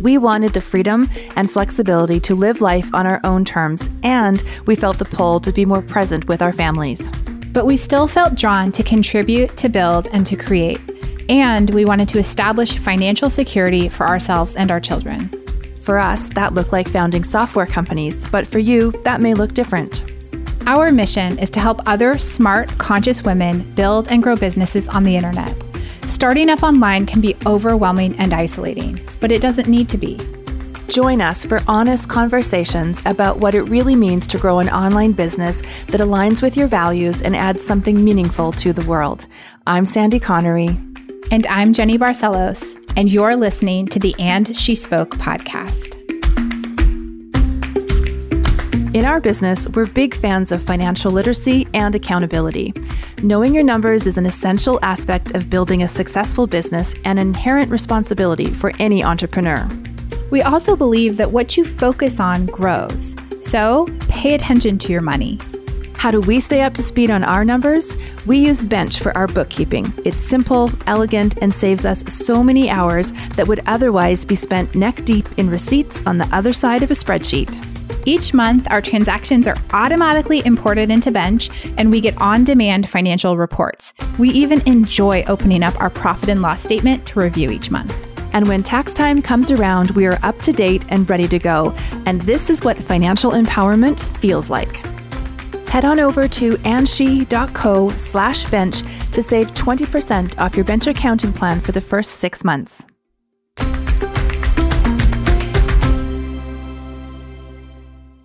We wanted the freedom and flexibility to live life on our own terms, and we felt the pull to be more present with our families. But we still felt drawn to contribute, to build, and to create. And we wanted to establish financial security for ourselves and our children. For us, that looked like founding software companies, but for you, that may look different. Our mission is to help other smart, conscious women build and grow businesses on the internet. Starting up online can be overwhelming and isolating, but it doesn't need to be. Join us for honest conversations about what it really means to grow an online business that aligns with your values and adds something meaningful to the world. I'm Sandy Connery. And I'm Jenny Barcelos, and you're listening to the And She Spoke podcast. In our business, we're big fans of financial literacy and accountability. Knowing your numbers is an essential aspect of building a successful business and an inherent responsibility for any entrepreneur. We also believe that what you focus on grows. So pay attention to your money. How do we stay up to speed on our numbers? We use Bench for our bookkeeping. It's simple, elegant, and saves us so many hours that would otherwise be spent neck deep in receipts on the other side of a spreadsheet. Each month, our transactions are automatically imported into Bench and we get on demand financial reports. We even enjoy opening up our profit and loss statement to review each month. And when tax time comes around, we are up to date and ready to go. And this is what financial empowerment feels like. Head on over to andshe.co slash bench to save 20% off your bench accounting plan for the first six months.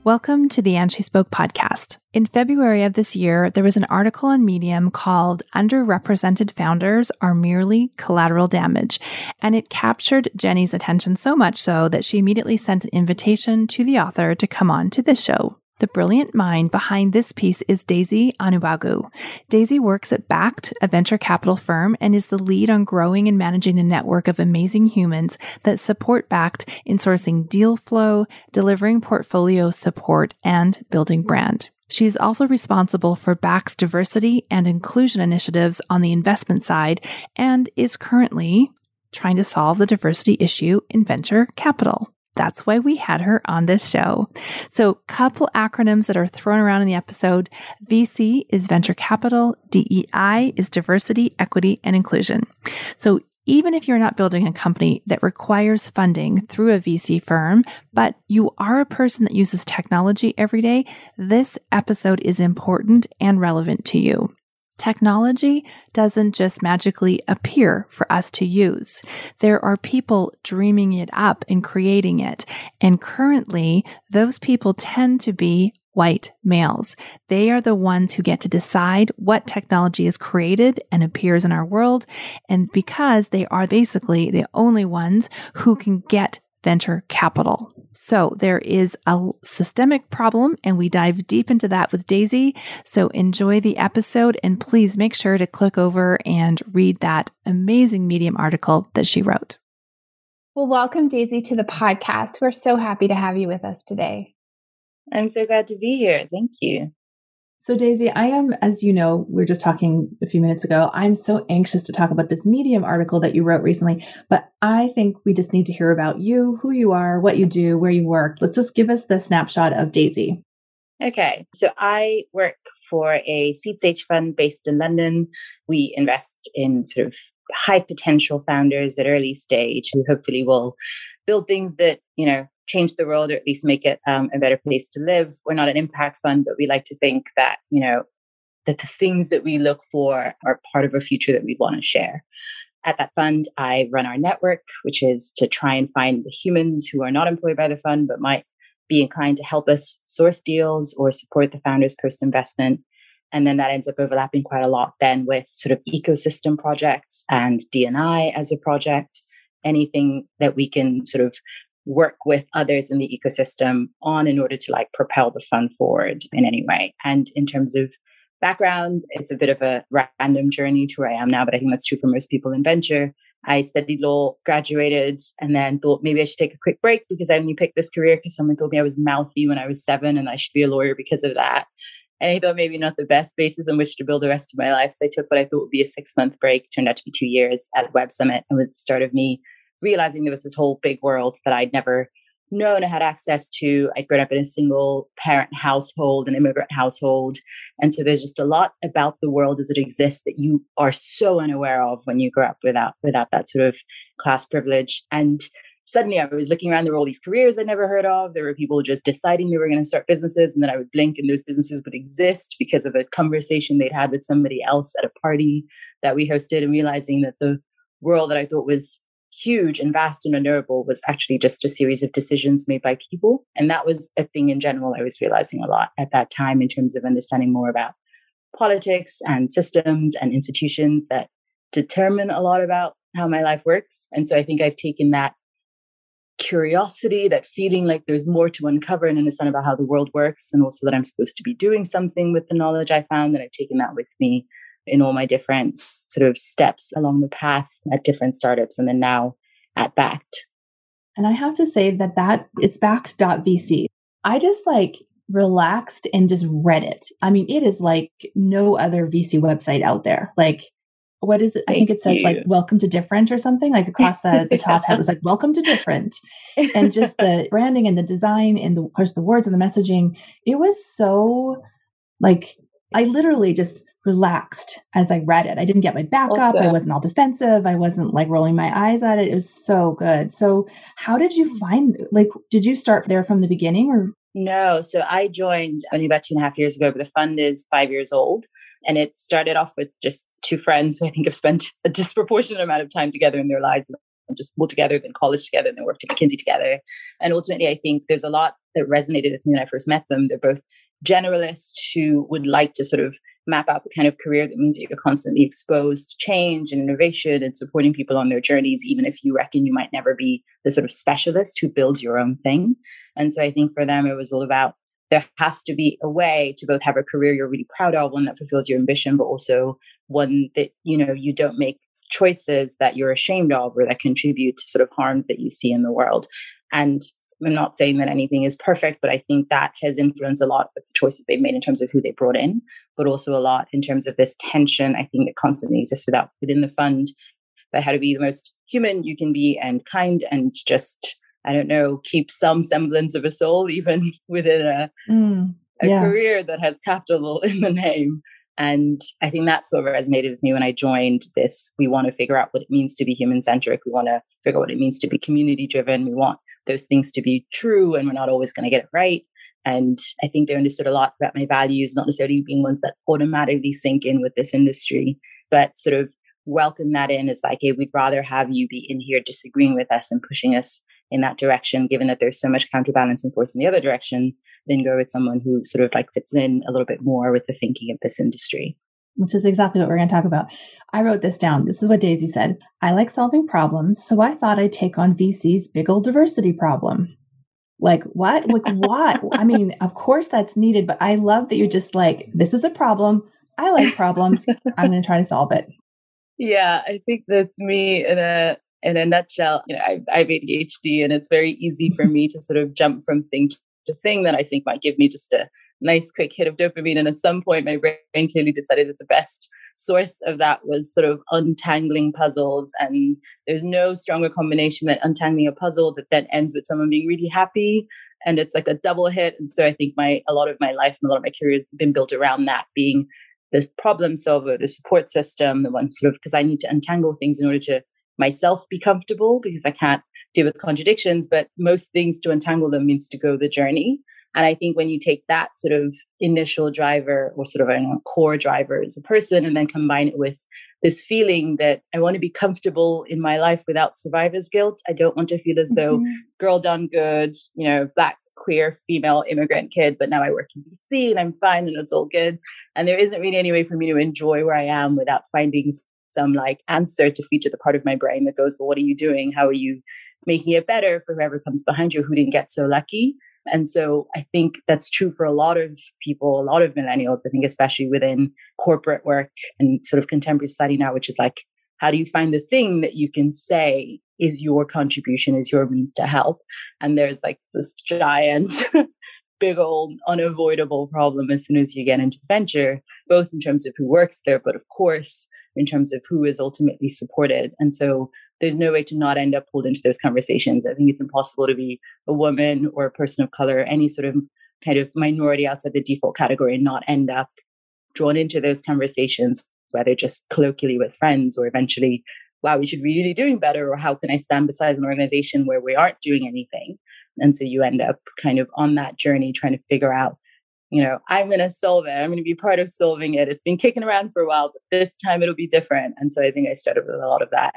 Welcome to the And She Spoke podcast. In February of this year, there was an article on Medium called Underrepresented Founders Are Merely Collateral Damage, and it captured Jenny's attention so much so that she immediately sent an invitation to the author to come on to this show. The brilliant mind behind this piece is Daisy Onubogu. Daisy works at Backed, a venture capital firm, and is the lead on growing and managing the network of amazing humans that support Backed in sourcing deal flow, delivering portfolio support, and building brand. She is also responsible for Backed's diversity and inclusion initiatives on the investment side and is currently trying to solve the diversity issue in venture capital. That's why we had her on this show. So, couple acronyms that are thrown around in the episode. VC is venture capital, DEI is diversity, equity, and inclusion. So, even if you're not building a company that requires funding through a VC firm, but you are a person that uses technology every day, this episode is important and relevant to you. Technology doesn't just magically appear for us to use. There are people dreaming it up and creating it. And currently, those people tend to be white males. They are the ones who get to decide what technology is created and appears in our world. And because they are basically the only ones who can get venture capital. So there is a systemic problem, and we dive deep into that with Daisy. So enjoy the episode, and please make sure to click over and read that amazing Medium article that she wrote. Well, welcome, Daisy, to the podcast. We're so happy to have you with us today. I'm so glad to be here. Thank you. So, Daisy, I am, as you know, we were just talking a few minutes ago. I'm so anxious to talk about this Medium article that you wrote recently, but I think we just need to hear about you, who you are, what you do, where you work. Let's just give us the snapshot of Daisy. Okay, so I work for a seed stage fund based in London. We invest in sort of high potential founders at early stage who hopefully will build things that, you know, change the world or at least make it um, a better place to live. We're not an impact fund, but we like to think that, you know, that the things that we look for are part of a future that we want to share. At that fund, I run our network, which is to try and find the humans who are not employed by the fund but might be inclined to help us source deals or support the founders post investment. And then that ends up overlapping quite a lot then with sort of ecosystem projects and DNI as a project, anything that we can sort of work with others in the ecosystem on in order to like propel the fund forward in any way. And in terms of background, it's a bit of a random journey to where I am now, but I think that's true for most people in venture. I studied law, graduated, and then thought maybe I should take a quick break because I only picked this career because someone told me I was mouthy when I was seven and I should be a lawyer because of that. And I thought maybe not the best basis on which to build the rest of my life. So I took what I thought would be a six month break, turned out to be two years at Web Summit. It was the start of me realizing there was this whole big world that I'd never known I had access to. I'd grown up in a single parent household, an immigrant household. And so there's just a lot about the world as it exists that you are so unaware of when you grow up without without that sort of class privilege. And suddenly I was looking around, there were all these careers I'd never heard of. There were people just deciding they were going to start businesses, and then I would blink and those businesses would exist because of a conversation they'd had with somebody else at a party that we hosted, and realizing that the world that I thought was huge and vast and unknowable was actually just a series of decisions made by people. And that was a thing in general I was realizing a lot at that time in terms of understanding more about politics and systems and institutions that determine a lot about how my life works. And so I think I've taken that curiosity, that feeling like there's more to uncover and understand about how the world works, and also that I'm supposed to be doing something with the knowledge I found, and I've taken that with me in all my different sort of steps along the path at different startups and then now at Backed. And I have to say that that it's backed.vc. I just like relaxed and just read it. I mean, it is like no other VC website out there. Like, what is it? I think it says you. like welcome to different or something like across the, the top head. was like welcome to different. And just the branding and the design and the, of course, the words and the messaging. It was so like, I literally just relaxed as I read it. I didn't get my back awesome. up. I wasn't all defensive. I wasn't like rolling my eyes at it. It was so good. So, how did you find like did you start there from the beginning or no, so I joined only about two and a half years ago, but the fund is five years old. And it started off with just two friends who I think have spent a disproportionate amount of time together in their lives and just school together, then college together, and then worked at McKinsey together. And ultimately, I think there's a lot that resonated with me when I first met them. They're both generalists who would like to sort of map out the kind of career that means that you're constantly exposed to change and innovation and supporting people on their journeys, even if you reckon you might never be the sort of specialist who builds your own thing. And so I think for them, it was all about there has to be a way to both have a career you're really proud of, one that fulfills your ambition, but also one that, you know, you don't make choices that you're ashamed of or that contribute to sort of harms that you see in the world. And I'm not saying that anything is perfect, but I think that has influenced a lot of the choices they've made in terms of who they brought in, but also a lot in terms of this tension I think that constantly exists without within the fund about how to be the most human you can be and kind and just I don't know keep some semblance of a soul even within a mm, a yeah. career that has capital in the name. And I think that's what resonated with me when I joined this. We want to figure out what it means to be human centric. We want to figure out what it means to be community driven. We want those things to be true, and we're not always going to get it right. And I think they understood a lot about my values, not necessarily being ones that automatically sink in with this industry, but sort of welcome that in as like, hey, we'd rather have you be in here disagreeing with us and pushing us in that direction, given that there's so much counterbalancing force in the other direction, then go with someone who sort of like fits in a little bit more with the thinking of this industry. Which is exactly what we're going to talk about. I wrote this down. This is what Daisy said. I like solving problems, so I thought I'd take on VC's big old diversity problem. Like what? Like what? I mean, of course that's needed, but I love that you're just like, this is a problem. I like problems. I'm going to try to solve it. Yeah, I think that's me in a in a nutshell, you know, I, I have ADHD and it's very easy for me to sort of jump from thing to thing that I think might give me just a nice quick hit of dopamine. And at some point, my brain clearly decided that the best source of that was sort of untangling puzzles. And there's no stronger combination than untangling a puzzle that then ends with someone being really happy. And it's like a double hit. And so I think my a lot of my life and a lot of my career has been built around that being the problem solver, the support system, the one sort of because I need to untangle things in order to myself be comfortable because I can't deal with contradictions. But most things to untangle them means to go the journey. And I think when you take that sort of initial driver or sort of a core driver as a person and then combine it with this feeling that I want to be comfortable in my life without survivor's guilt. I don't want to feel as though mm-hmm. girl done good, you know, black, queer, female immigrant kid, but now I work in VC and I'm fine and it's all good. And there isn't really any way for me to enjoy where I am without finding some like answer to feature the part of my brain that goes, well, what are you doing? How are you making it better for whoever comes behind you who didn't get so lucky. And so I think that's true for a lot of people, a lot of millennials, I think, especially within corporate work and sort of contemporary study now, which is like, how do you find the thing that you can say is your contribution, is your means to help? And there's like this giant, big old unavoidable problem as soon as you get into venture, both in terms of who works there, but of course, in terms of who is ultimately supported. And so there's no way to not end up pulled into those conversations. I think it's impossible to be a woman or a person of color, any sort of kind of minority outside the default category, and not end up drawn into those conversations, whether just colloquially with friends or eventually, wow, we should really be doing better, or how can I stand beside an organization where we aren't doing anything? And so you end up kind of on that journey trying to figure out, you know, I'm going to solve it. I'm going to be part of solving it. It's been kicking around for a while, but this time it'll be different. And so I think I started with a lot of that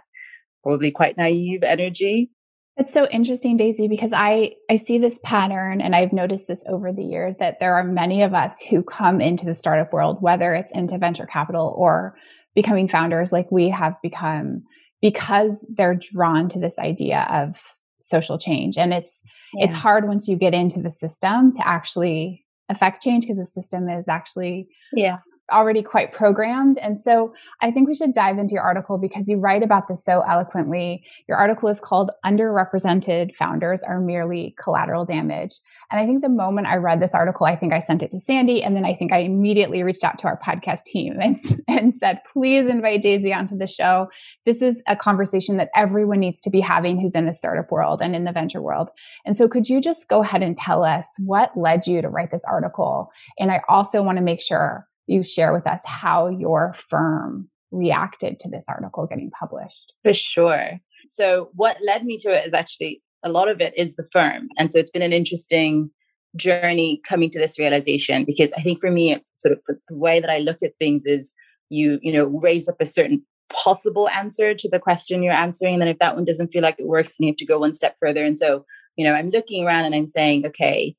probably quite naive energy. It's so interesting, Daisy, because I, I see this pattern and I've noticed this over the years that there are many of us who come into the startup world, whether it's into venture capital or becoming founders like we have become, because they're drawn to this idea of social change. And it's yeah. it's hard once you get into the system to actually affect change because the system is actually yeah already quite programmed. And so I think we should dive into your article because you write about this so eloquently. Your article is called Underrepresented Founders Are Merely Collateral Damage. And I think the moment I read this article, I think I sent it to Sandy. And then I think I immediately reached out to our podcast team and, and said, please invite Daisy onto the show. This is a conversation that everyone needs to be having who's in the startup world and in the venture world. And so could you just go ahead and tell us what led you to write this article? And I also want to make sure you share with us how your firm reacted to this article getting published. For sure. So, what led me to it is actually a lot of it is the firm. And so, it's been an interesting journey coming to this realization because I think for me, sort of the way that I look at things is you, you know, raise up a certain possible answer to the question you're answering. And then if that one doesn't feel like it works, then you have to go one step further. And so, you know, I'm looking around and I'm saying, okay,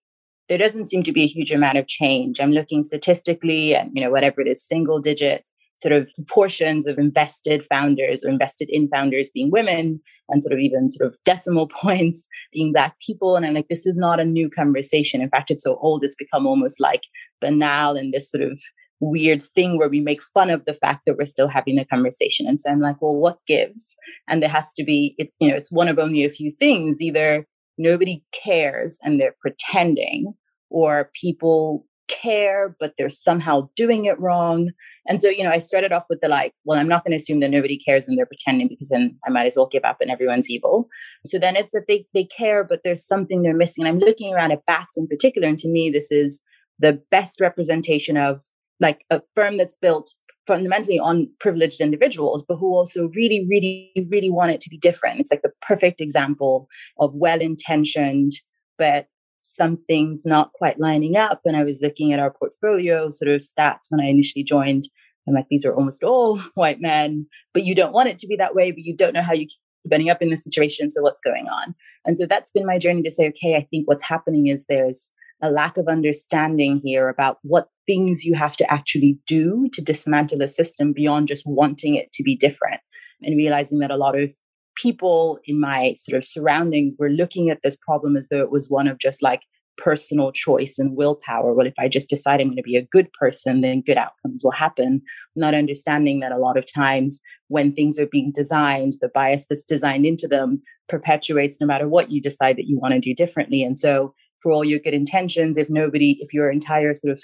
there doesn't seem to be a huge amount of change. I'm looking statistically and, you know, whatever it is, single digit sort of portions of invested founders or invested in founders being women and sort of even sort of decimal points being black people. And I'm like, this is not a new conversation. In fact, it's so old, it's become almost like banal and this sort of weird thing where we make fun of the fact that we're still having the conversation. And so I'm like, well, what gives? And there has to be, it, you know, it's one of only a few things. Either nobody cares and they're pretending, or people care, but they're somehow doing it wrong. And so, you know, I started off with the like, well, I'm not going to assume that nobody cares and they're pretending because then I might as well give up and everyone's evil. So then it's that they, they care, but there's something they're missing. And I'm looking around at Backed in particular. And to me, this is the best representation of like a firm that's built fundamentally on privileged individuals, but who also really, really, really want it to be different. It's like the perfect example of well intentioned, but something's not quite lining up. And I was looking at our portfolio sort of stats when I initially joined. I'm like, these are almost all white men, but you don't want it to be that way, but you don't know how you keep ending up in this situation. So what's going on? And so that's been my journey to say, okay, I think what's happening is there's a lack of understanding here about what things you have to actually do to dismantle a system beyond just wanting it to be different and realizing that a lot of people in my sort of surroundings were looking at this problem as though it was one of just like personal choice and willpower. Well, if I just decide I'm going to be a good person, then good outcomes will happen. Not understanding that a lot of times when things are being designed, the bias that's designed into them perpetuates no matter what you decide that you want to do differently. And so for all your good intentions if nobody if your entire sort of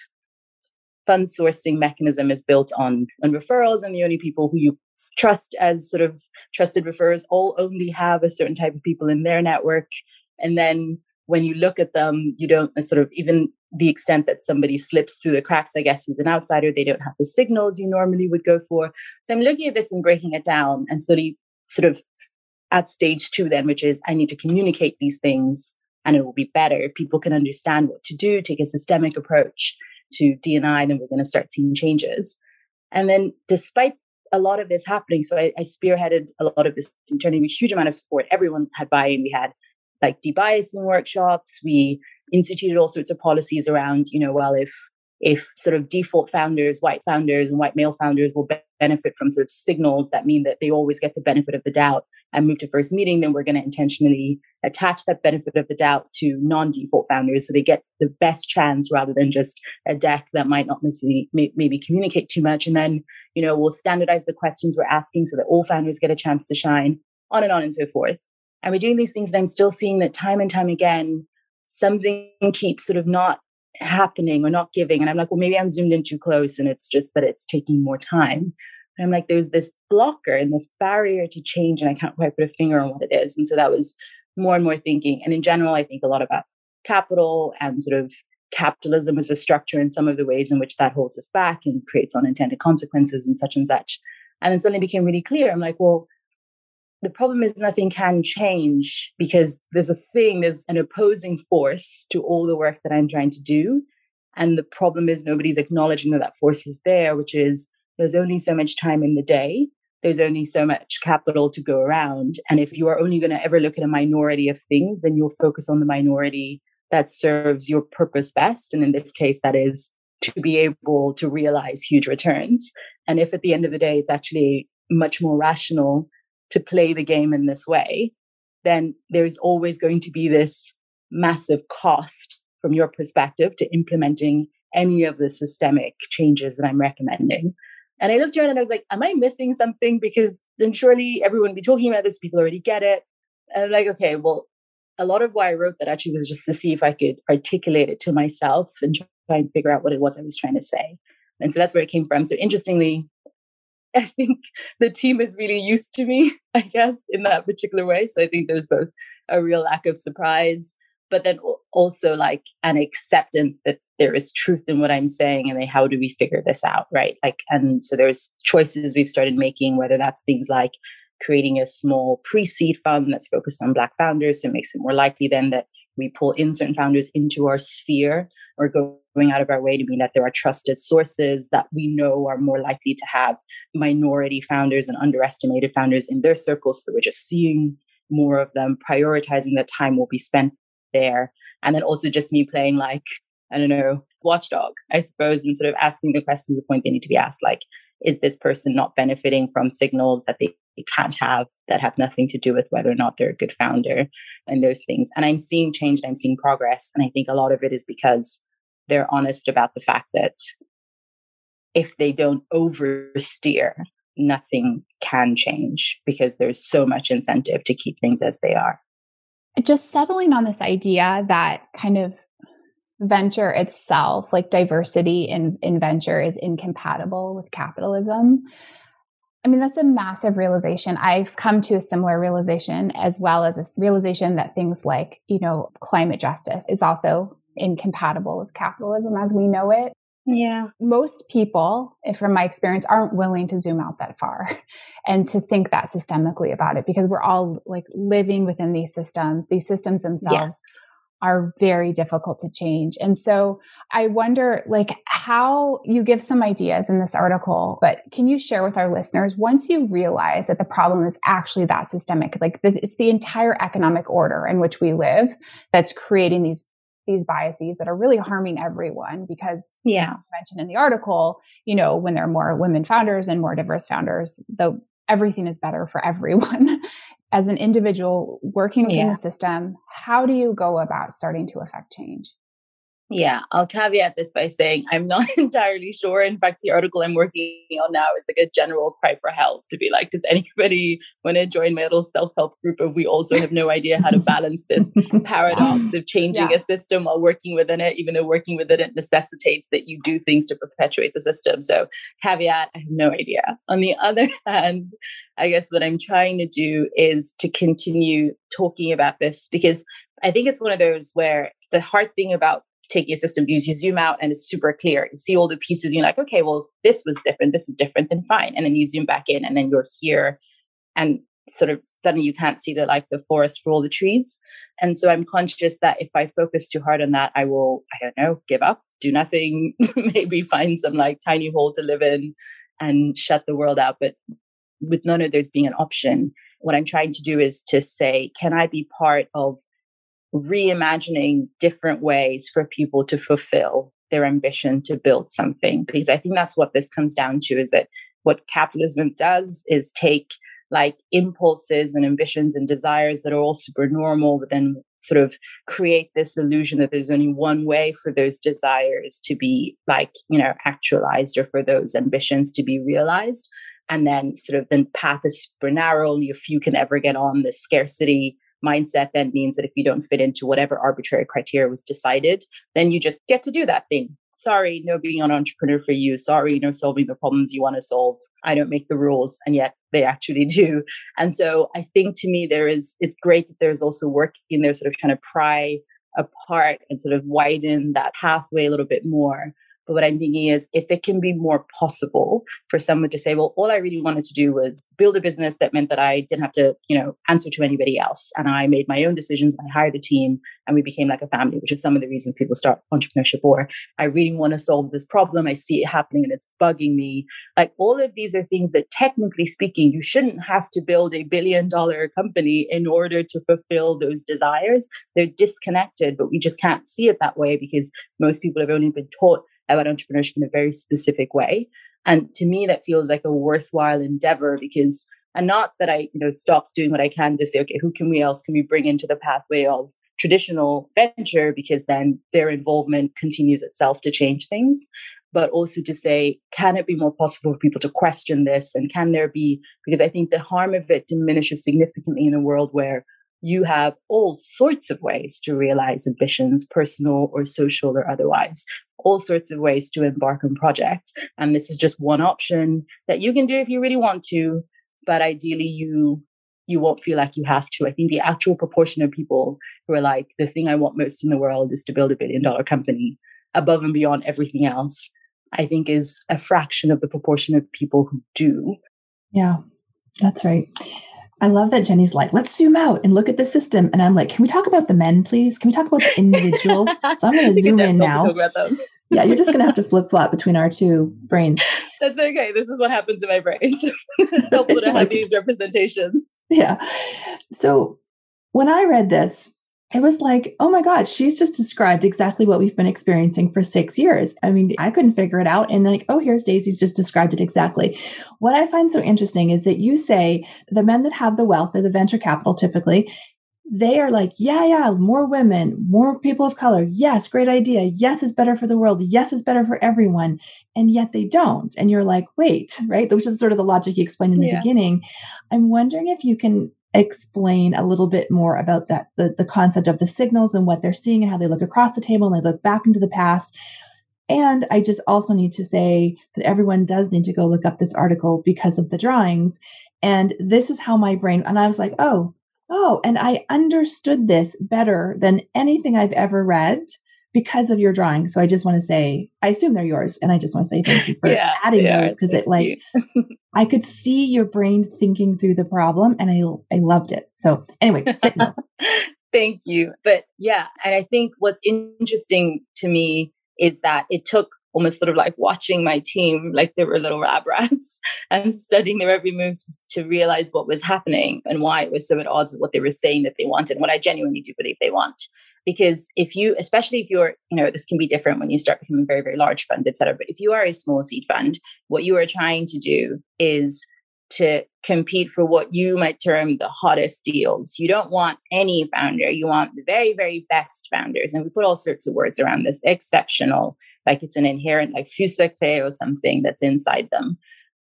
fund sourcing mechanism is built on on referrals and the only people who you trust as sort of trusted referrers all only have a certain type of people in their network. And then when you look at them you don't uh, sort of even the extent that somebody slips through the cracks i guess who's an outsider they don't have the signals you normally would go for. So i'm looking at this and breaking it down and of sort of at stage two then which is i need to communicate these things and it will be better if people can understand what to do, take a systemic approach to DNI, then we're going to start seeing changes. And then, despite a lot of this happening, so I, I spearheaded a lot of this internally huge amount of support. Everyone had buy-in. We had like debiasing workshops. We instituted all sorts of policies around, you know, well, if if sort of default founders, white founders, and white male founders will be- benefit from sort of signals that mean that they always get the benefit of the doubt, and move to first meeting, then we're going to intentionally attach that benefit of the doubt to non-default founders so they get the best chance rather than just a deck that might not maybe communicate too much. And then, you know, we'll standardize the questions we're asking so that all founders get a chance to shine, on and on and so forth. And we're doing these things, and I'm still seeing that time and time again, something keeps sort of not happening or not giving. And I'm like, well, maybe I'm zoomed in too close and it's just that it's taking more time. And I'm like, there's this blocker and this barrier to change, and I can't quite put a finger on what it is. And so that was more and more thinking. And in general, I think a lot about capital and sort of capitalism as a structure and some of the ways in which that holds us back and creates unintended consequences and such and such. And then suddenly became really clear. I'm like, well, the problem is nothing can change because there's a thing, there's an opposing force to all the work that I'm trying to do. And the problem is nobody's acknowledging that that force is there, which is there's only so much time in the day. There's only so much capital to go around. And if you are only going to ever look at a minority of things, then you'll focus on the minority that serves your purpose best. And in this case, that is to be able to realize huge returns. And if at the end of the day, it's actually much more rational to play the game in this way, then there's always going to be this massive cost from your perspective to implementing any of the systemic changes that I'm recommending. And I looked around and I was like, am I missing something? Because then surely everyone would be talking about this, people already get it. And I'm like, okay, well, a lot of why I wrote that actually was just to see if I could articulate it to myself and try and figure out what it was I was trying to say. And so that's where it came from. So interestingly, I think the team is really used to me, I guess, in that particular way. So I think there's both a real lack of surprise, but then also like an acceptance that there is truth in what I'm saying and then how do we figure this out, right? Like, and so there's choices we've started making, whether that's things like creating a small pre-seed fund that's focused on Black founders, so it makes it more likely then that we pull in certain founders into our sphere or going out of our way to mean that there are trusted sources that we know are more likely to have minority founders and underestimated founders in their circles. So we're just seeing more of them, prioritizing the time will be spent there. And then also just me playing like, I don't know, watchdog, I suppose, and sort of asking the questions the point they need to be asked, like, is this person not benefiting from signals that they can't have that have nothing to do with whether or not they're a good founder and those things. And I'm seeing change and I'm seeing progress. And I think a lot of it is because they're honest about the fact that if they don't oversteer, nothing can change because there's so much incentive to keep things as they are. Just settling on this idea that kind of venture itself, like diversity in, in venture, is incompatible with capitalism. I mean, that's a massive realization. I've come to a similar realization as well as a realization that things like, you know, climate justice is also incompatible with capitalism as we know it. Yeah. Most people, eh, from my experience, aren't willing to zoom out that far and to think that systemically about it because we're all like living within these systems. These systems themselves yes are very difficult to change. And so I wonder like how you give some ideas in this article, but can you share with our listeners once you realize that the problem is actually that systemic, like it's the entire economic order in which we live that's creating these these biases that are really harming everyone because yeah mentioned in the article you know when there are more women founders and more diverse founders the everything is better for everyone as an individual working within yeah. the system, how do you go about starting to affect change? Yeah, I'll caveat this by saying I'm not entirely sure. In fact, the article I'm working on now is like a general cry for help to be like, does anybody want to join my little self help group of we also have no idea how to balance this paradox of changing yeah. a system while working within it, even though working within it necessitates that you do things to perpetuate the system. So, caveat, I have no idea. On the other hand, I guess what I'm trying to do is to continue talking about this because I think it's one of those where the hard thing about taking a system views, you zoom out and it's super clear. You see all the pieces, you're like, okay, well, this was different, this is different, then fine. And then you zoom back in and then you're here and sort of suddenly you can't see the like the forest for all the trees. And so I'm conscious that if I focus too hard on that, I will, I don't know, give up, do nothing, maybe find some like tiny hole to live in and shut the world out. But with none of those being an option, what I'm trying to do is to say, can I be part of reimagining different ways for people to fulfill their ambition to build something because i think that's what this comes down to is that what capitalism does is take like impulses and ambitions and desires that are all super normal, but then sort of create this illusion that there's only one way for those desires to be like, you know, actualized or for those ambitions to be realized. And then sort of the path is super narrow. If you can ever get on this scarcity mindset, then means that if you don't fit into whatever arbitrary criteria was decided, then you just get to do that thing. Sorry, no being an entrepreneur for you. Sorry, no solving the problems you want to solve. I don't make the rules, and yet they actually do. And so I think to me, there is, it's great that there's also work in there, sort of trying to pry apart and sort of widen that pathway a little bit more. But what I'm thinking is if it can be more possible for someone to say, well, all I really wanted to do was build a business that meant that I didn't have to, you know, answer to anybody else. And I made my own decisions. I hired a team and we became like a family, which is some of the reasons people start entrepreneurship or I really want to solve this problem. I see it happening and it's bugging me. Like all of these are things that technically speaking, you shouldn't have to build a billion dollar company in order to fulfill those desires. They're disconnected, but we just can't see it that way because most people have only been taught about entrepreneurship in a very specific way. And to me, that feels like a worthwhile endeavor because, and not that I, you know, stop doing what I can to say, okay, who can we else can we bring into the pathway of traditional venture because then their involvement continues itself to change things but also to say, can it be more possible for people to question this? And can there be, because I think the harm of it diminishes significantly in a world where you have all sorts of ways to realize ambitions, personal or social or otherwise, all sorts of ways to embark on projects. And this is just one option that you can do if you really want to, but ideally you you won't feel like you have to. I think the actual proportion of people who are like, the thing I want most in the world is to build a billion dollar company above and beyond everything else, I think is a fraction of the proportion of people who do. Yeah, that's right. I love that Jenny's like, let's zoom out and look at the system. And I'm like, can we talk about the men, please? Can we talk about the individuals? so I'm going to zoom in now. yeah, you're just going to have to flip flop between our two brains. That's okay. This is what happens in my brain. it's helpful to have these representations. Yeah. So when I read this, it was like, oh my God, she's just described exactly what we've been experiencing for six years. I mean, I couldn't figure it out. And like, oh, here's Daisy's just described it exactly. What I find so interesting is that you say the men that have the wealth, they're the venture capital typically, they are like, yeah, yeah, more women, more people of color. Yes, great idea. Yes, it's better for the world. Yes, it's better for everyone. And yet they don't. And you're like, wait, right? Which is sort of the logic you explained in the yeah. beginning. I'm wondering if you can explain a little bit more about that the, the concept of the signals and what they're seeing and how they look across the table and they look back into the past. And i just also need to say that everyone does need to go look up this article because of the drawings. And this is how my brain and i was like oh oh and i understood this better than anything i've ever read because of your drawing. So I just want to say, I assume they're yours. And I just want to say thank you for yeah, adding those because it like, I could see your brain thinking through the problem and I, I loved it. So anyway, thank you. But yeah, and I think what's interesting to me is that it took almost sort of like watching my team like they were little lab rats and studying their every move to, to, realize what was happening and why it was so at odds with what they were saying that they wanted and what I genuinely do believe they want because if you especially if you're you know this can be different when you start becoming very very large fund etc but if you are a small seed fund what you are trying to do is to compete for what you might term the hottest deals. You don't want any founder you want the very very best founders and we put all sorts of words around this exceptional like it's an inherent like fusacre or something that's inside them.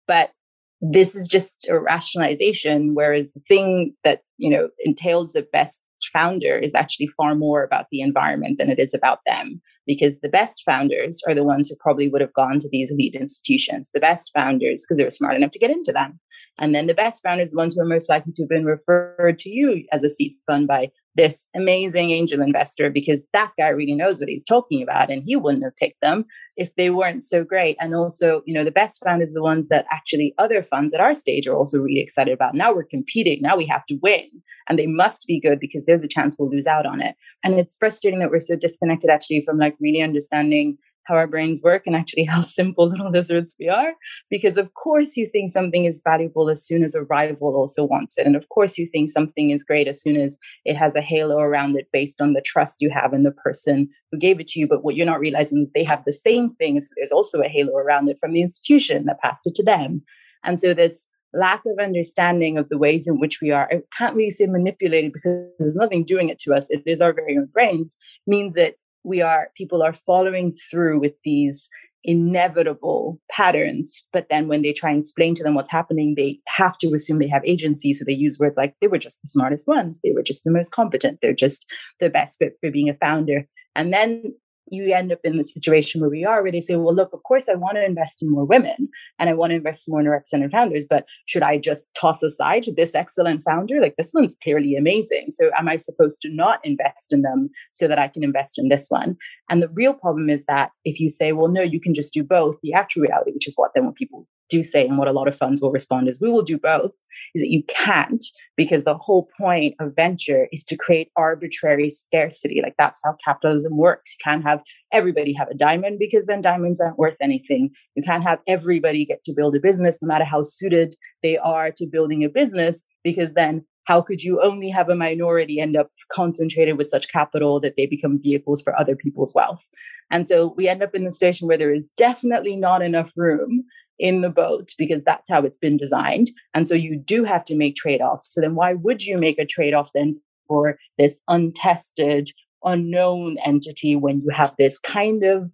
But this is just a rationalization whereas the thing that you know entails the best founder is actually far more about the environment than it is about them because the best founders are the ones who probably would have gone to these elite institutions. The best founders because they were smart enough to get into them. And then the best founders the ones who are most likely to have been referred to you as a seed fund by this amazing angel investor because that guy really knows what he's talking about and he wouldn't have picked them if they weren't so great. And also you know the best founders are the ones that actually other funds at our stage are also really excited about. Now we're competing. Now we have to win. And they must be good because there's a chance we'll lose out on it. And it's frustrating that we're so disconnected actually from like really understanding how our brains work and actually how simple little lizards we are. Because, of course, you think something is valuable as soon as a rival also wants it. And of course, you think something is great as soon as it has a halo around it based on the trust you have in the person who gave it to you. But what you're not realizing is they have the same thing. So there's also a halo around it from the institution that passed it to them. And so this lack of understanding of the ways in which we are, I can't really say manipulated because there's nothing doing it to us. It is our very own brains, means that we are, people are following through with these inevitable patterns. But then when they try and explain to them what's happening, they have to assume they have agency. So they use words like they were just the smartest ones, they were just the most competent, they're just the best fit for being a founder. And then you end up in the situation where we are, where they say, well, look, of course, I want to invest in more women and I want to invest more in representative founders, but should I just toss aside this excellent founder? Like this one's clearly amazing. So am I supposed to not invest in them so that I can invest in this one? And the real problem is that if you say, well, no, you can just do both, the actual reality, which is what then when people do say, and what a lot of funds will respond is, we will do both, is that you can't, because the whole point of venture is to create arbitrary scarcity. Like that's how capitalism works. You can't have everybody have a diamond because then diamonds aren't worth anything. You can't have everybody get to build a business, no matter how suited they are to building a business, because then how could you only have a minority end up concentrated with such capital that they become vehicles for other people's wealth? And so we end up in the situation where there is definitely not enough room in the boat because that's how it's been designed. And so you do have to make trade offs. So then why would you make a trade off then for this untested, unknown entity when you have this kind of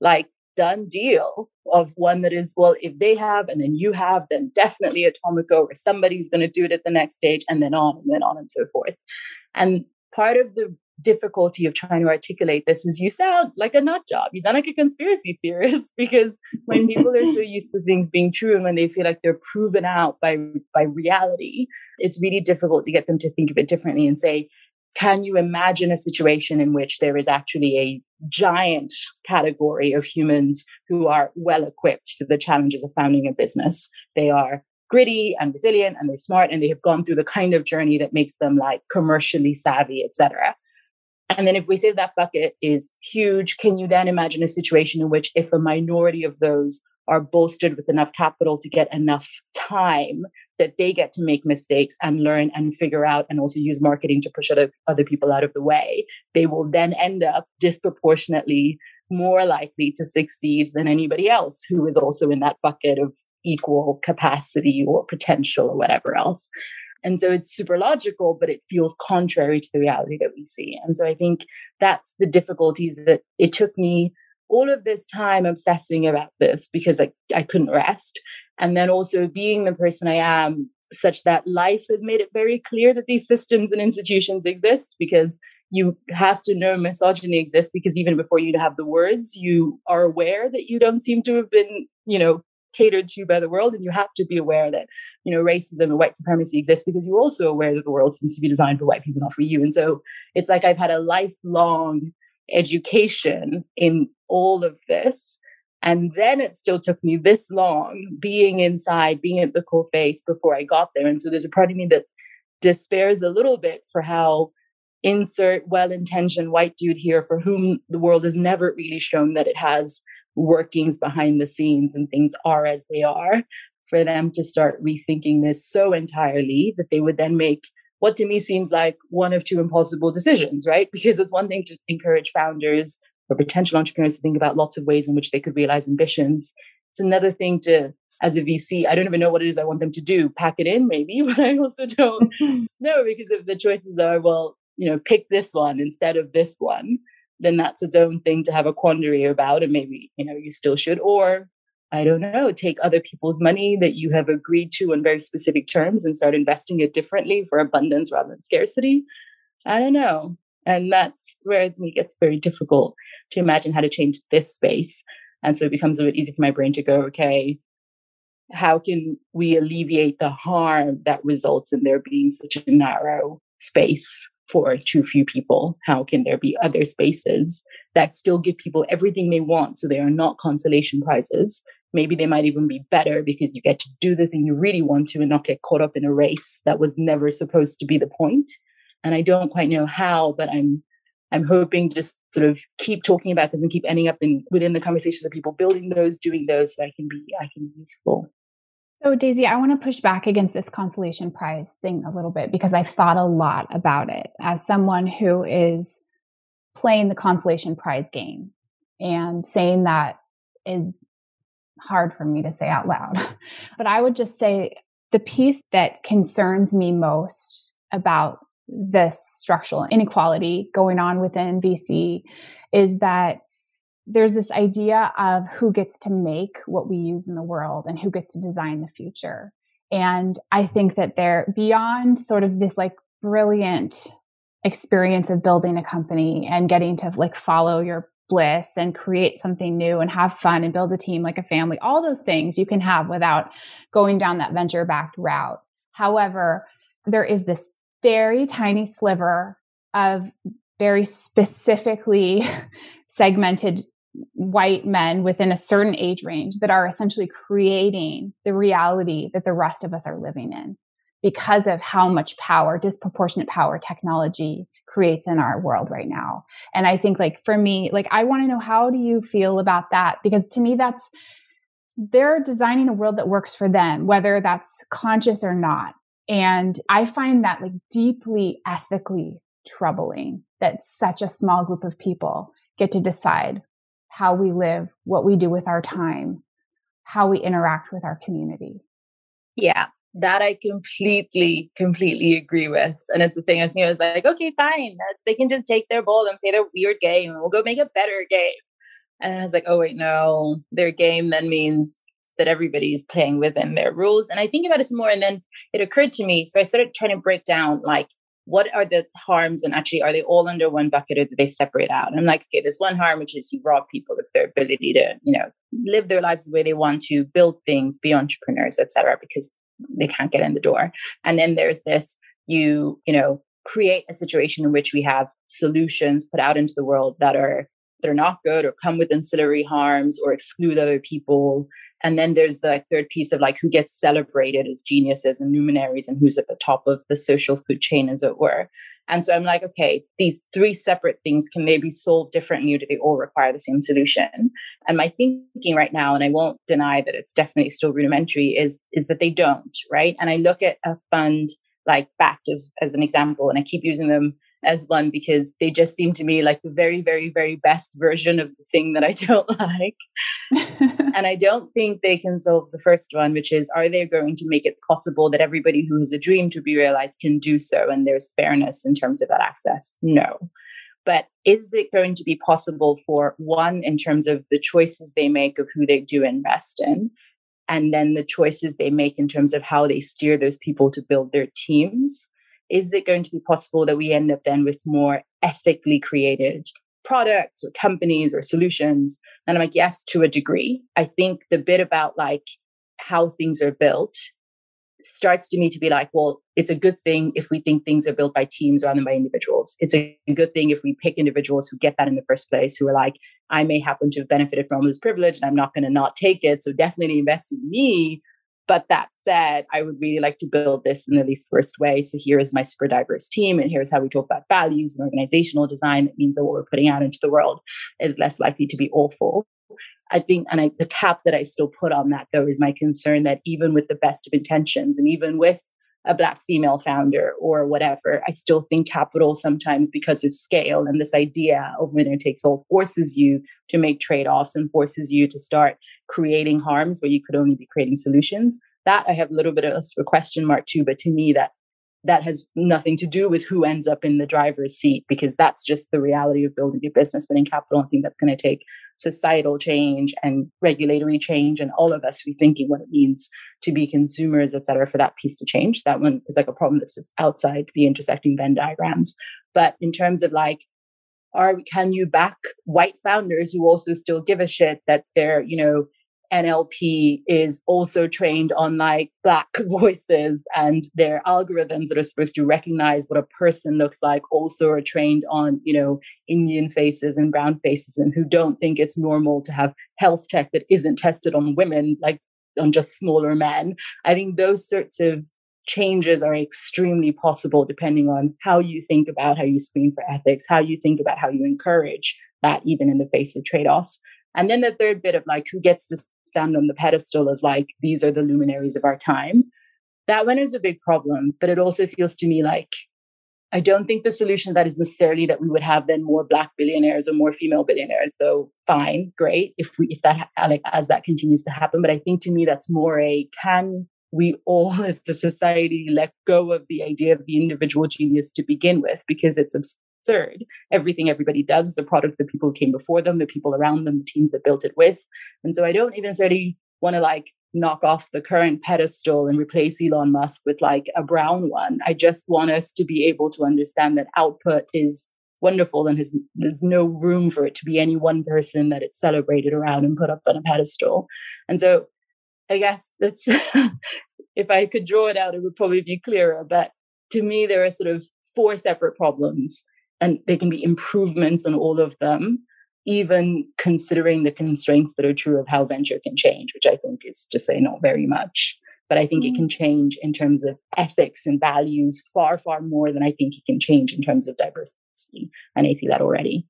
like done deal of one that is, well, if they have and then you have, then definitely Atomico or somebody's going to do it at the next stage and then on and then on and so forth. And part of the difficulty of trying to articulate this is you sound like a nut job. You sound like a conspiracy theorist because when people are so used to things being true and when they feel like they're proven out by by reality, it's really difficult to get them to think of it differently and say, can you imagine a situation in which there is actually a giant category of humans who are well equipped to the challenges of founding a business? They are gritty and resilient and they're smart and they have gone through the kind of journey that makes them like commercially savvy, etc. And then if we say that bucket is huge, can you then imagine a situation in which if a minority of those are bolstered with enough capital to get enough time that they get to make mistakes and learn and figure out and also use marketing to push other, other people out of the way, they will then end up disproportionately more likely to succeed than anybody else who is also in that bucket of equal capacity or potential or whatever else. And so it's super logical, but it feels contrary to the reality that we see. And so I think that's the difficulties that it took me all of this time obsessing about this because I, I couldn't rest. And then also being the person I am, such that life has made it very clear that these systems and institutions exist because you have to know misogyny exists because even before you have the words, you are aware that you don't seem to have been, you know, catered to by the world and you have to be aware that you know racism and white supremacy exists because you're also aware that the world seems to be designed for white people not for you. And so it's like i've had a lifelong education in all of this and then it still took me this long being inside being at the cool face before i got there. And so there's a part of me that despairs a little bit for how insert well-intentioned white dude here for whom the world has never really shown that it has workings behind the scenes and things are as they are, for them to start rethinking this so entirely that they would then make what to me seems like one of two impossible decisions, right? Because it's one thing to encourage founders or potential entrepreneurs to think about lots of ways in which they could realize ambitions. It's another thing to, as a VC, I don't even know what it is I want them to do. Pack it in, maybe, but I also don't know because if the choices are, well, you know, pick this one instead of this one, then that's its own thing to have a quandary about and maybe you know you still should or i don't know take other people's money that you have agreed to on very specific terms and start investing it differently for abundance rather than scarcity. I don't know. And that's where it gets very difficult to imagine how to change this space. And so it becomes a bit easy for my brain to go okay how can we alleviate the harm that results in there being such a narrow space for too few people? How can there be other spaces that still give people everything they want so they are not consolation prizes? Maybe they might even be better because you get to do the thing you really want to and not get caught up in a race that was never supposed to be the point. And I don't quite know how, but I'm I'm hoping just sort of keep talking about this and keep ending up in within the conversations of people building those, doing those, so I can be I can be useful. So, Daisy, I want to push back against this consolation prize thing a little bit because I've thought a lot about it as someone who is playing the consolation prize game and saying that is hard for me to say out loud. but I would just say the piece that concerns me most about this structural inequality going on within VC is that there's this idea of who gets to make what we use in the world and who gets to design the future. And I think that they're beyond sort of this like brilliant experience of building a company and getting to like follow your bliss and create something new and have fun and build a team like a family. All those things you can have without going down that venture backed route. However, there is this very tiny sliver of very specifically segmented white men within a certain age range that are essentially creating the reality that the rest of us are living in because of how much power, disproportionate power technology creates in our world right now. And I think like for me, like I want to know how do you feel about that? Because to me, that's, they're designing a world that works for them, whether that's conscious or not. And I find that like deeply ethically troubling that such a small group of people get to decide how we live, what we do with our time, how we interact with our community. Yeah, that I completely, completely agree with. And it's the thing as know, like, okay, fine. That's, they can just take their bowl and play their weird game and we'll go make a better game. And I was like, oh wait, no, their game then means that everybody's playing within their rules. And I think about it some more. And then it occurred to me. So I started trying to break down like, what are the harms and actually are they all under one bucket or do they separate out? And I'm like, okay, there's one harm, which is you rob people of their ability to, you know, live their lives the way they want to, build things, be entrepreneurs, etc., because they can't get in the door. And then there's this, you, you know, create a situation in which we have solutions put out into the world that are that are not good or come with ancillary harms or exclude other people and then there's the third piece of like who gets celebrated as geniuses and luminaries and who's at the top of the social food chain, as it were. And so I'm like, okay, these three separate things can maybe solve differently or do they all require the same solution? And my thinking right now, and I won't deny that it's definitely still rudimentary, is is that they don't, right? And I look at a fund like Backed as, as an example, and I keep using them as one because they just seem to me like the very, very, very best version of the thing that I don't like. and I don't think they can solve the first one, which is are they going to make it possible that everybody who has a dream to be realized can do so and there's fairness in terms of that access? No. But is it going to be possible for one, in terms of the choices they make of who they do invest in, and then the choices they make in terms of how they steer those people to build their teams? is it going to be possible that we end up then with more ethically created products or companies or solutions? And I'm like, yes, to a degree. I think the bit about like how things are built starts to me to be like, well, it's a good thing if we think things are built by teams rather than by individuals. It's a good thing if we pick individuals who get that in the first place, who are like, I may happen to have benefited from this privilege and I'm not going to not take it. So definitely invest in me. But that said, I would really like to build this in the least first way. So here is my super diverse team, and here's how we talk about values and organizational design. It means that what we're putting out into the world is less likely to be awful. I think, and I, the cap that I still put on that though is my concern that even with the best of intentions and even with a black female founder or whatever, I still think capital sometimes because of scale and this idea of winner takes all forces you to make trade offs and forces you to start creating harms where you could only be creating solutions. That I have a little bit of a question mark too, but to me that that has nothing to do with who ends up in the driver's seat because that's just the reality of building a business. But in capital, I think that's going to take societal change and regulatory change and all of us rethinking what it means to be consumers, et cetera, for that piece to change. That one is like a problem that sits outside the intersecting Venn diagrams. But in terms of like are can you back white founders who also still give a shit that they're you know NLP is also trained on like black voices and their algorithms that are supposed to recognize what a person looks like also are trained on, you know, Indian faces and brown faces and who don't think it's normal to have health tech that isn't tested on women, like on just smaller men. I think those sorts of changes are extremely possible depending on how you think about how you screen for ethics, how you think about how you encourage that even in the face of trade-offs. And then the third bit of like who gets to stand on the pedestal is like these are the luminaries of our time. That one is a big problem, but it also feels to me like I don't think the solution that is necessarily that we would have then more black billionaires or more female billionaires, though fine, great if we if that like as that continues to happen. But I think to me that's more a can we all as a society let go of the idea of the individual genius to begin with because it's absurd. Everything everybody does is a product of the people who came before them, the people around them, the teams that built it with. And so I don't even necessarily want to like knock off the current pedestal and replace Elon Musk with like a brown one. I just want us to be able to understand that output is wonderful and there's, there's no room for it to be any one person that it's celebrated around and put up on a pedestal. And so I guess that's if I could draw it out, it would probably be clearer. But to me, there are sort of four separate problems and there can be improvements on all of them even considering the constraints that are true of how venture can change, which I think is to say not very much. But I think mm. it can mm. change in terms of ethics and values far, far more than I think it can change in terms of diversity. And I see that already.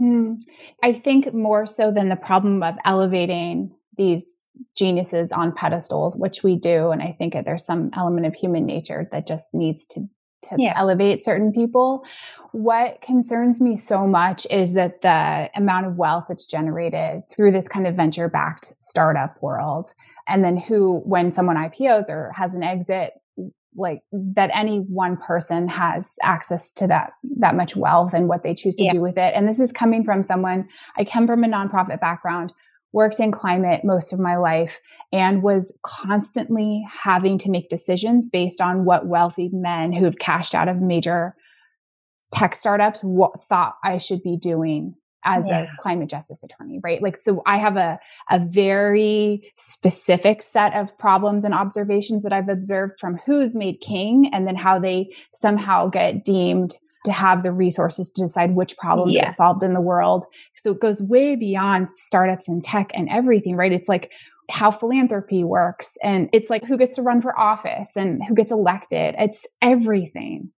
Mm. I think more so than the problem of elevating these geniuses on pedestals, which we do. And I think there's some element of human nature that just needs to to yeah. elevate certain people. What concerns me so much is that the amount of wealth that's generated through this kind of venture backed startup world. And then who, when someone IPOs or has an exit, like that any one person has access to that that much wealth and what they choose to yeah. do with it and this is coming from someone i come from a nonprofit background worked in climate most of my life and was constantly having to make decisions based on what wealthy men who've cashed out of major tech startups what thought I should be doing as yeah. a climate justice attorney, right? Like, so I have a, a very specific set of problems and observations that I've observed from who's made king and then how they somehow get deemed to have the resources to decide which problems yes. get solved in the world. So it goes way beyond startups and tech and everything, right? It's like how philanthropy works and it's like who gets to run for office and who gets elected. It's everything.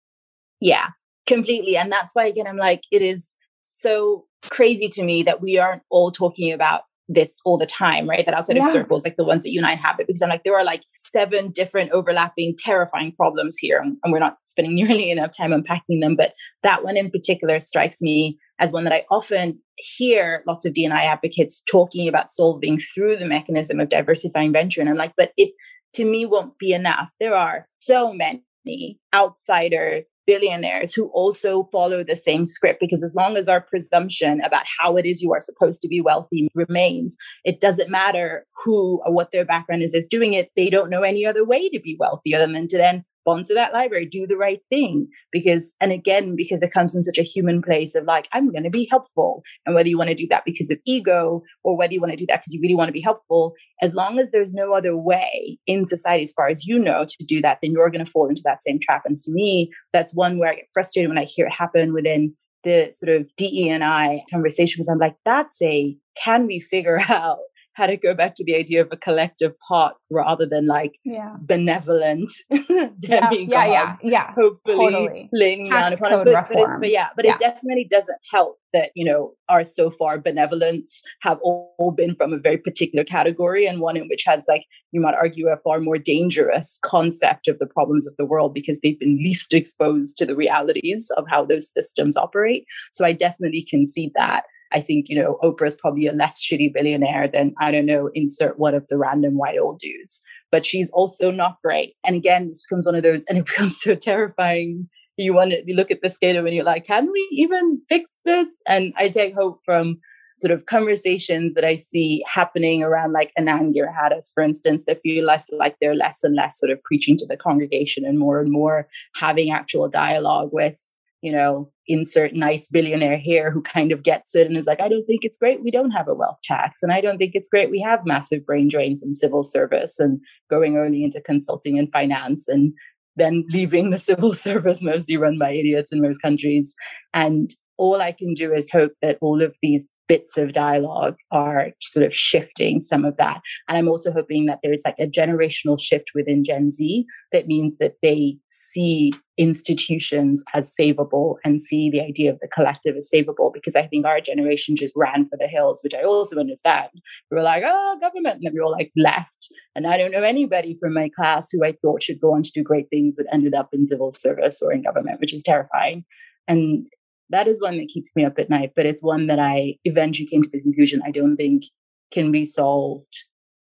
Yeah, completely. And that's why, again, I'm like, it is so crazy to me that we aren't all talking about this all the time, right? That outside yeah. of circles, like the ones that you and I have it, because I'm like, there are like seven different overlapping, terrifying problems here, and, and we're not spending nearly enough time unpacking them. But that one in particular strikes me as one that I often hear lots of DNI advocates talking about solving through the mechanism of diversifying venture. And I'm like, but it to me won't be enough. There are so many outsider billionaires who also follow the same script because as long as our presumption about how it is you are supposed to be wealthy remains it doesn't matter who or what their background is is doing it they don't know any other way to be wealthy other than to then sponsor that library, do the right thing. Because, and again, because it comes in such a human place of like, I'm going to be helpful. And whether you want to do that because of ego or whether you want to do that because you really want to be helpful, as long as there's no other way in society, as far as you know, to do that, then you're going to fall into that same trap. And to me, that's one where I get frustrated when I hear it happen within the sort of DE and I conversation because I'm like, that's a can we figure out how to go back to the idea of a collective pot rather than like yeah. benevolent demigods. Yeah, yeah, yeah, yeah. Hopefully totally. laying down upon us. But, but, but, yeah, but yeah. it definitely doesn't help that, you know, our so far benevolence have all, all been from a very particular category and one in which has like, you might argue, a far more dangerous concept of the problems of the world because they've been least exposed to the realities of how those systems operate. So I definitely concede that. I think, you know, Oprah is probably a less shitty billionaire than, I don't know, insert one of the random white old dudes. But she's also not great. And again, this becomes one of those, and it becomes so terrifying. You want to look at the scale and you're like, can we even fix this? And I take hope from sort of conversations that I see happening around like Anand Giridharadas, for instance, that feel less like they're less and less sort of preaching to the congregation and more and more having actual dialogue with you know, insert nice billionaire here who kind of gets it and is like, I don't think it's great we don't have a wealth tax. And I don't think it's great we have massive brain drain from civil service and going early into consulting and finance and then leaving the civil service mostly run by idiots in most countries. And all I can do is hope that all of these bits of dialogue are sort of shifting some of that. And I'm also hoping that there's like a generational shift within Gen Z that means that they see institutions as savable and see the idea of the collective as savable because I think our generation just ran for the hills, which I also understand. We were like, oh, government. And then we all like left. And I don't know anybody from my class who I thought should go on to do great things that ended up in civil service or in government, which is terrifying. And that is one that keeps me up at night, but it's one that I eventually came to the conclusion I don't think can be solved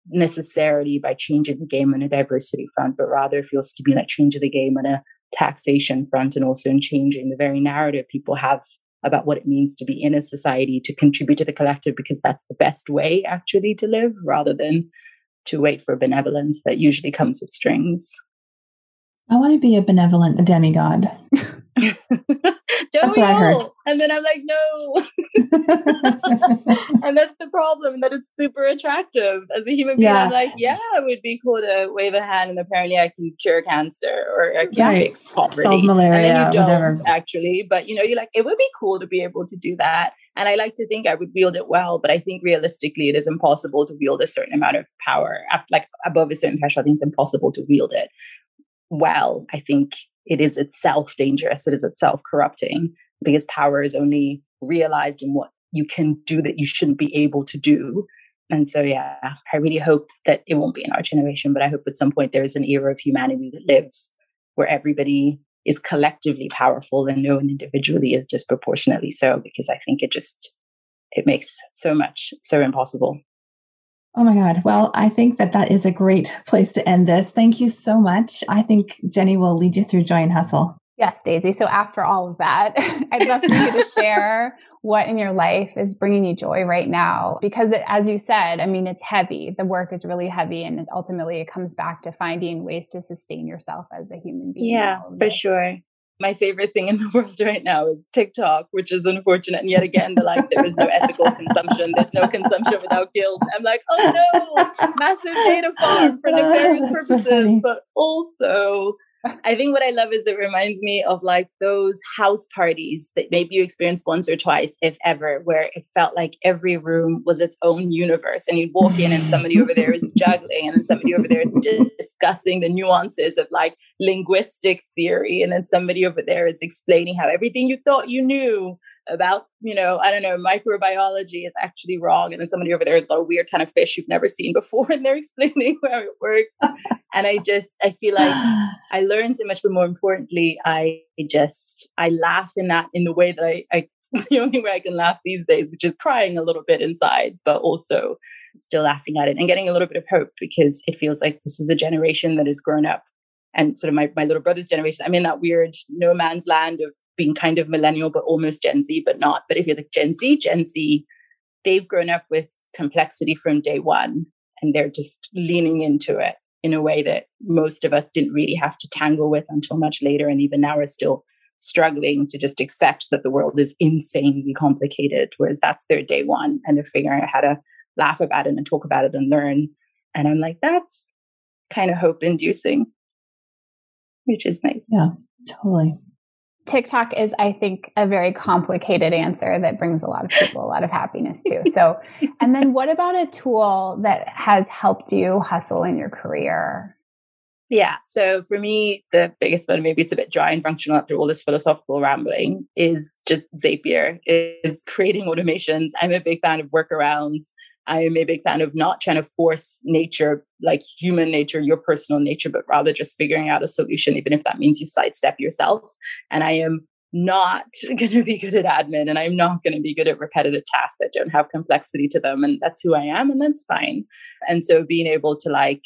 necessarily by changing the game on a diversity front, but rather feels to be like changing the game on a taxation front and also in changing the very narrative people have about what it means to be in a society to contribute to the collective because that's the best way actually to live rather than to wait for benevolence that usually comes with strings. I want to be a benevolent demigod. Don't we all? And then I'm like, no. and that's the problem, that it's super attractive. As a human being, yeah. I'm like, yeah, it would be cool to wave a hand and apparently I can cure cancer or I can right. fix poverty. Solve malaria, and then you don't whatever. actually. But you know, you're like, it would be cool to be able to do that. And I like to think I would wield it well, but I think realistically it is impossible to wield a certain amount of power. After, like above a certain threshold, I think it's impossible to wield it well. I think it is itself dangerous, it is itself corrupting because power is only realized in what you can do that you shouldn't be able to do. And so, yeah, I really hope that it won't be in our generation, but I hope at some point there is an era of humanity that lives where everybody is collectively powerful and no one individually is disproportionately so, because I think it just it makes so much so impossible. Oh my God. Well, I think that that is a great place to end this. Thank you so much. I think Jenny will lead you through Joy and Hustle. Yes, Daisy. So after all of that, I'd love for you to share what in your life is bringing you joy right now. Because it, as you said, I mean, it's heavy. The work is really heavy. And ultimately, it comes back to finding ways to sustain yourself as a human being. Yeah, for sure my favorite thing in the world right now is TikTok, which is unfortunate. And yet again, the like there is no ethical consumption. There's no consumption without guilt. I'm like, oh no, massive data farm for nefarious purposes, but also I think what I love is it reminds me of like those house parties that maybe you experienced once or twice, if ever, where it felt like every room was its own universe. And you'd walk in and somebody over there is juggling, and then somebody over there is discussing the nuances of like linguistic theory. And then somebody over there is explaining how everything you thought you knew about, you know, I don't know, microbiology is actually wrong. And then somebody over there has got a weird kind of fish you've never seen before, and they're explaining how it works. and I just, I feel like I learned so much, but more importantly, I just, I laugh in that in the way that I, I the only way I can laugh these days, which is crying a little bit inside, but also still laughing at it and getting a little bit of hope because it feels like this is a generation that has grown up and sort of my, my little brother's generation. I'm in that weird no man's land of being kind of millennial, but almost Gen Z, but not. But if you're like Gen Z, Gen Z, they've grown up with complexity from day one and they're just leaning into it in a way that most of us didn't really have to tangle with until much later. And even now we're still struggling to just accept that the world is insanely complicated, whereas that's their day one and they're figuring out how to laugh about it and talk about it and learn. And I'm like, that's kind of hope inducing, which is nice. Yeah, totally. TikTok is, I think, a very complicated answer that brings a lot of people a lot of happiness too. So, and then what about a tool that has helped you hustle in your career? Yeah. So for me, the biggest one, maybe it's a bit dry and functional after all this philosophical rambling, is just Zapier, is creating automations. I'm a big fan of workarounds. I am a big fan of not trying to force nature, like human nature, your personal nature, but rather just figuring out a solution, even if that means you sidestep yourself. And I am not going to be good at admin and I'm not going to be good at repetitive tasks that don't have complexity to them. And that's who I am, and that's fine. And so being able to like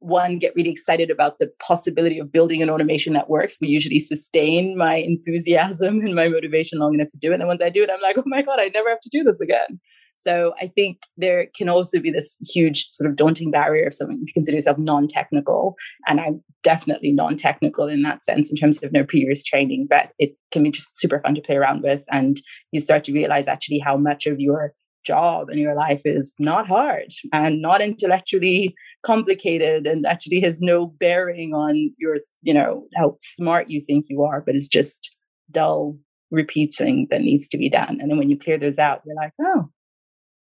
one get really excited about the possibility of building an automation that works we usually sustain my enthusiasm and my motivation long enough to do it and once i do it i'm like oh my god i never have to do this again so i think there can also be this huge sort of daunting barrier of someone you consider yourself non-technical and i'm definitely non-technical in that sense in terms of no previous training but it can be just super fun to play around with and you start to realize actually how much of your job and your life is not hard and not intellectually complicated and actually has no bearing on your you know how smart you think you are but it's just dull repeating that needs to be done. And then when you clear those out you're like oh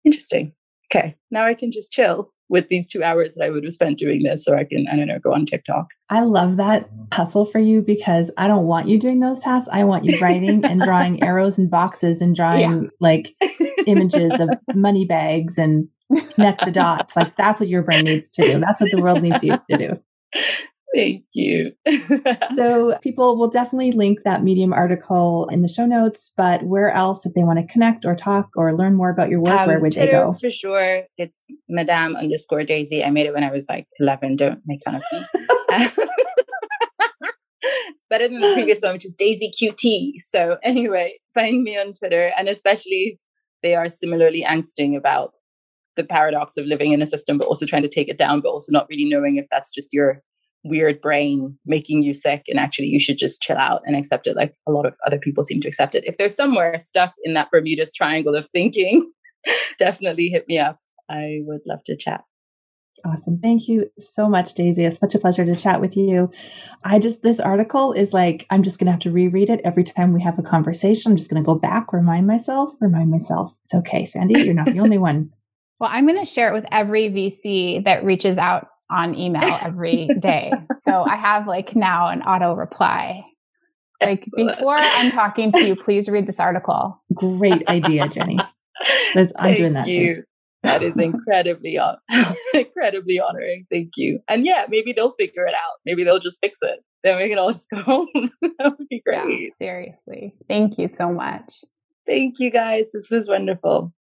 interesting okay now i can just chill with these two hours that I would have spent doing this, so I can, I don't know, go on TikTok. I love that hustle for you because I don't want you doing those tasks. I want you writing and drawing arrows and boxes and drawing yeah. like images of money bags and connect the dots. Like that's what your brain needs to do. That's what the world needs you to do. Thank you. so people will definitely link that Medium article in the show notes, but where else, if they want to connect or talk or learn more about your work, um, where would Twitter, they go? For sure. It's Madame underscore Daisy. I made it when I was like 11. Don't make fun of me. it's better than the previous one, which is Daisy QT. So anyway, find me on Twitter. And especially if they are similarly angsting about the paradox of living in a system, but also trying to take it down, but also not really knowing if that's just your weird brain making you sick and actually you should just chill out and accept it like a lot of other people seem to accept it if there's somewhere stuck in that bermuda's triangle of thinking definitely hit me up i would love to chat Awesome. Thank you so much, Daisy. It's such a pleasure to chat with you. I just, this article is like, I'm just going to have to reread it every time we have a conversation. I'm just going to go back, remind myself, remind myself. It's okay, Sandy. You're not the only one. Well, I'm going to share it with every VC that reaches out on email every day. so I have like now an auto reply. Like Excellent. before I'm talking to you, please read this article. Great idea, Jenny. I'm Thank doing that you. too. That is incredibly on- incredibly honoring. Thank you. And yeah, maybe they'll figure it out. Maybe they'll just fix it. Then we can all just go home. that would be great. Yeah, seriously. Thank you so much. Thank you guys. This was wonderful.